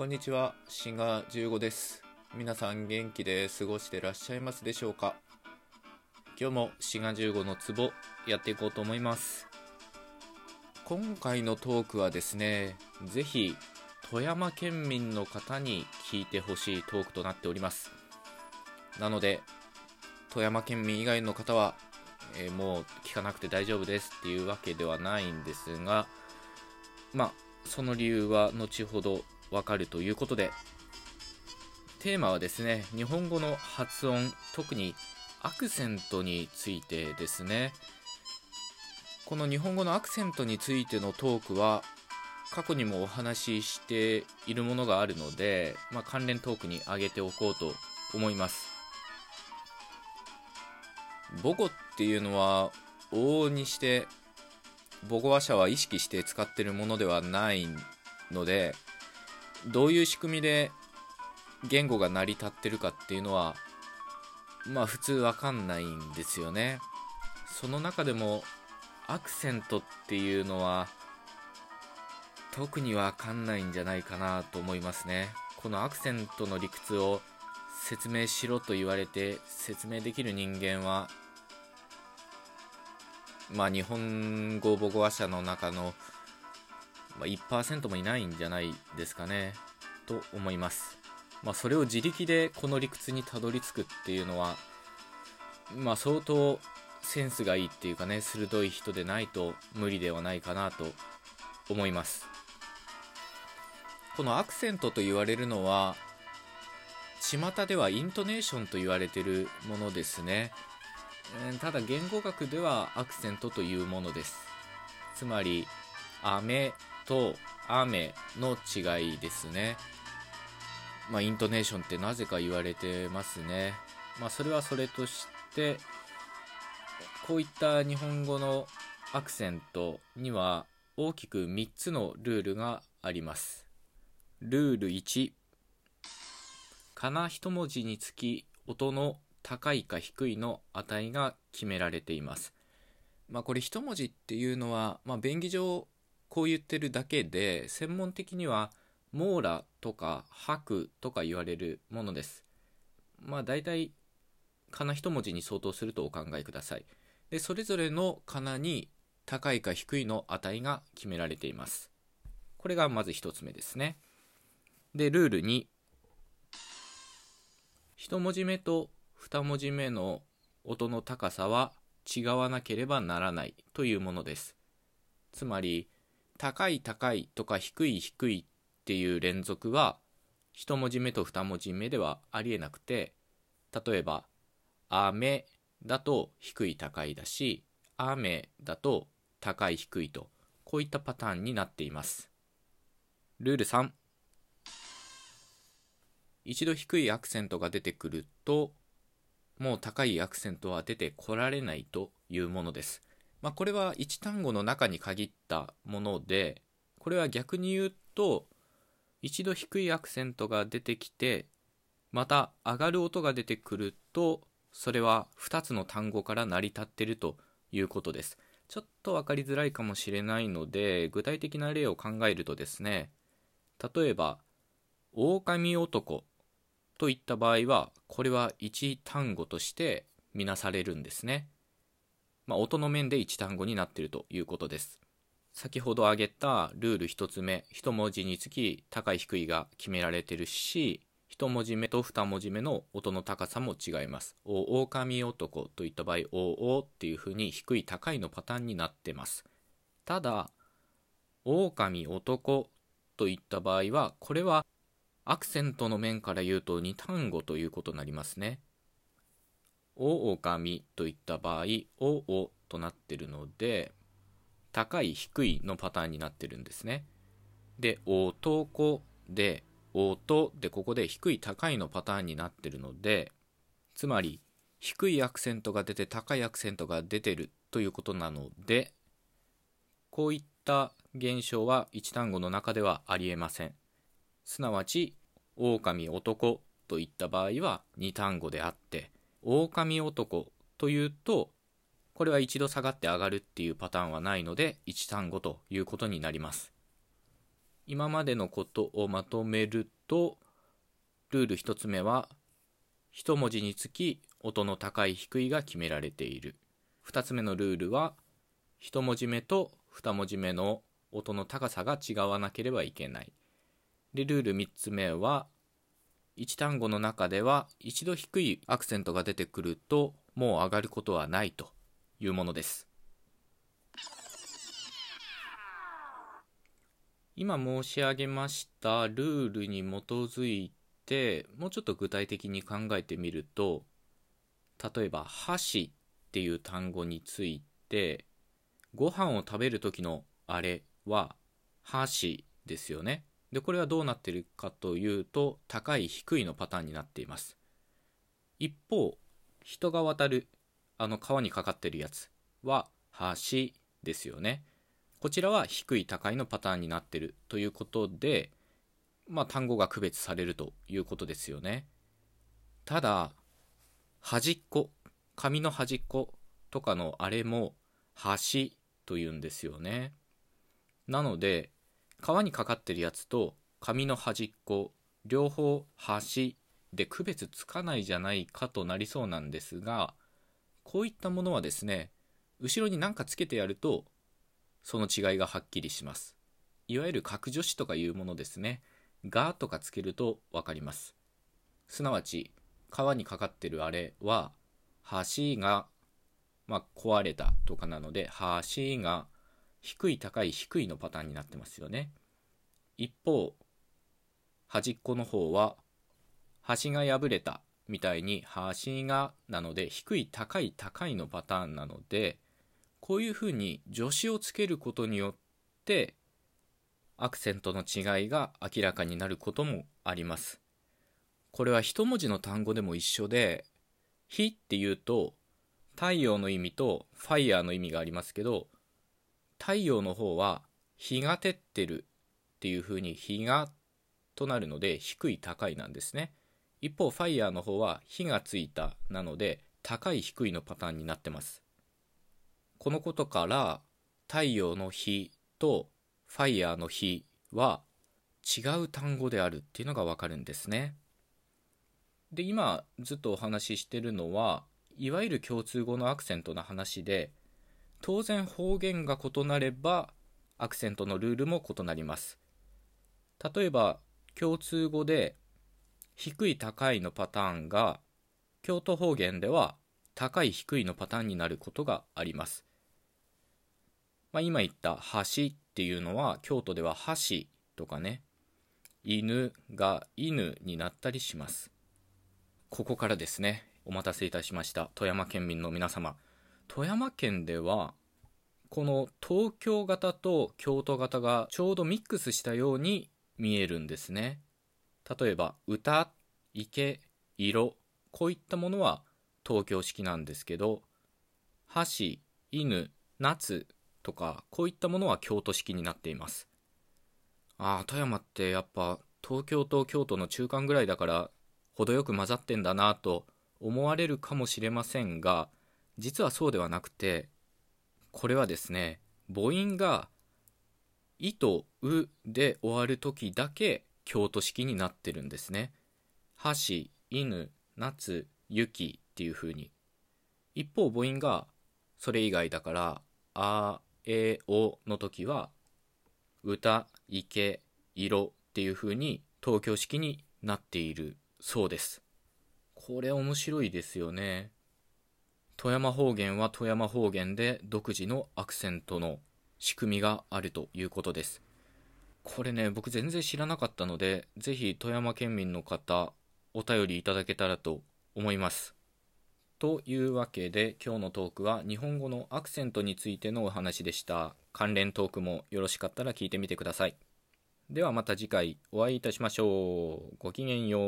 こんにちは、シガ15です。皆さん元気で過ごしてらっしゃいますでしょうか？今日もシガ15のツボやっていこうと思います。今回のトークはですね、ぜひ富山県民の方に聞いてほしいトークとなっております。なので、富山県民以外の方は、えーもう聞かなくて大丈夫ですっていうわけではないんですが、まあ、その理由は後ほどわかるということで、テーマはですね、日本語の発音、特にアクセントについてですね。この日本語のアクセントについてのトークは、過去にもお話ししているものがあるので、まあ、関連トークに挙げておこうと思います。母語っていうのは往々にして母語話者は意識して使ってるものではないのでどういう仕組みで言語が成り立ってるかっていうのはまあ普通わかんないんですよね。その中でもアクセントっていうのは特にわかんないんじゃないかなと思いますね。このアクセントの理屈を説明しろと言われて説明できる人間はまあ日本語母語話者の中の、まあ、1%もいないんじゃないですかねと思います。まあそれを自力でこの理屈にたどり着くっていうのはまあ相当センスがいいっていうかね鋭い人でないと無理ではないかなと思います。このアクセントと言われるのは巷ではイントネーションと言われてるものですね。えーただ言語学ではアクセントというものです。つまり雨と雨の違いですね。まあイントネーションってなぜか言われてますね。まあそれはそれとしてこういった日本語のアクセントには大きく3つのルールがあります。ルール1かな一文字につき音の高いか低いの値が決められています。まあこれ一文字っていうのは、まあ便宜上こう言ってるだけで、専門的には網羅とか白とか言われるものです。まあ大体、かな一文字に相当するとお考えください。で、それぞれのかなに高いか低いの値が決められています。これがまず一つ目ですね。で、ルール2。一文字目と二文字目の音の高さは違わなければならないというものです。つまり、高い高いとか低い低いっていう連続は一文字目と二文字目ではありえなくて、例えば、雨だと低い高いだし、雨だと高い低いと、こういったパターンになっています。ルール3。一度低いアクセントが出てくると、もう高いアクセントは出てこられないというものです。まあ、これは一単語の中に限ったもので、これは逆に言うと、一度低いアクセントが出てきて、また上がる音が出てくると、それは2つの単語から成り立っているということです。ちょっと分かりづらいかもしれないので、具体的な例を考えるとですね、例えば、狼男といった場合は、これは一単語としてみなされるんですね。まあ、音の面で一単語になっているということです。先ほど挙げたルール一つ目、一文字につき高い低いが決められてるし、一文字目と二文字目の音の高さも違います。お、狼男といった場合、お、おっていう風に低い高いのパターンになってます。ただ、狼男といった場合は、これはアクセントの面から言うと2単語ということになりますね。お、おかみといった場合、お、おとなってるので、高い、低いのパターンになってるんですね。で、男で、音で、ここで低い、高いのパターンになってるので、つまり、低いアクセントが出て高いアクセントが出てるということなので、こういった現象は一単語の中ではありえません。すなわち、狼男といった場合は2単語であって、狼男というと、これは一度下がって上がるっていうパターンはないので、1単語ということになります。今までのことをまとめるとルール1つ目は1文字につき音の高い低いが決められている2つ目のルールは1文字目と2文字目の音の高さが違わなければいけないでルール3つ目は1単語の中では一度低いアクセントが出てくるともう上がることはないというものです。今申し上げましたルールに基づいてもうちょっと具体的に考えてみると例えば「箸」っていう単語についてご飯を食べる時のあれは箸ですよね。でこれはどうなってるかというと高い低いのパターンになっています。一方人が渡るあの川にかかってるやつは橋ですよね。こちらは低い高いのパターンになってるということでまあ単語が区別されるということですよね。ただ端っこ紙の端っことかのあれも端というんですよね。なので皮にかかってるやつと紙の端っこ両方端で区別つかないじゃないかとなりそうなんですがこういったものはですね後ろに何かつけてやるとその違いがはっきりします。いわゆる角助詞とかいうものですね。がとかつけると分かります。すなわち皮にかかってるあれは橋が、まあ、壊れたとかなので橋が低い高い低いのパターンになってますよね。一方端っこの方は端が破れたみたいに端がなので低い高い高いのパターンなのでこういうふうに助詞をつけることによってアクセントの違いが明らかになることもあります。これは一文字の単語でも一緒で「火」っていうと太陽の意味とファイヤーの意味がありますけど太陽の方は日が照ってるっていう風に日がとなるので低い高いなんですね。一方ファイヤーの方は火がついたなので高い低いのパターンになってます。このことから太陽の日とファイヤーの日は違う単語であるっていうのがわかるんですね。で今ずっとお話ししてるのはいわゆる共通語のアクセントの話で当然方言が異なればアクセントのルールも異なります。例えば共通語で低い高いのパターンが京都方言では高い低いのパターンになることがあります、まあ、今言った橋っていうのは京都では橋とかね犬が犬になったりします。ここからですねお待たせいたしました。富山県民の皆様。富山県ではこの東京型と京都型がちょうどミックスしたように見えるんですね。例えば歌池色こういったものは東京式なんですけど箸犬夏とかこういったものは京都式になっています。ああ富山ってやっぱ東京と京都の中間ぐらいだから程よく混ざってんだなと思われるかもしれませんが実はそうではなくてこれはですね母音が「い」と「う」で終わる時だけ京都式になってるんですね。箸、犬、夏、雪っていう風に。一方母音がそれ以外だから「あ」「え」「お」の時は「歌」「池」「色」っていう風に東京式になっているそうです。これ面白いですよね。富山方言は富山方言で独自のアクセントの仕組みがあるということです。これね僕全然知らなかったのでぜひ富山県民の方お便りいただけたらと思います。というわけで今日のトークは日本語のアクセントについてのお話でした。関連トークもよろしかったら聞いてみてください。ではまた次回お会いいたしましょう。ごきげんよう。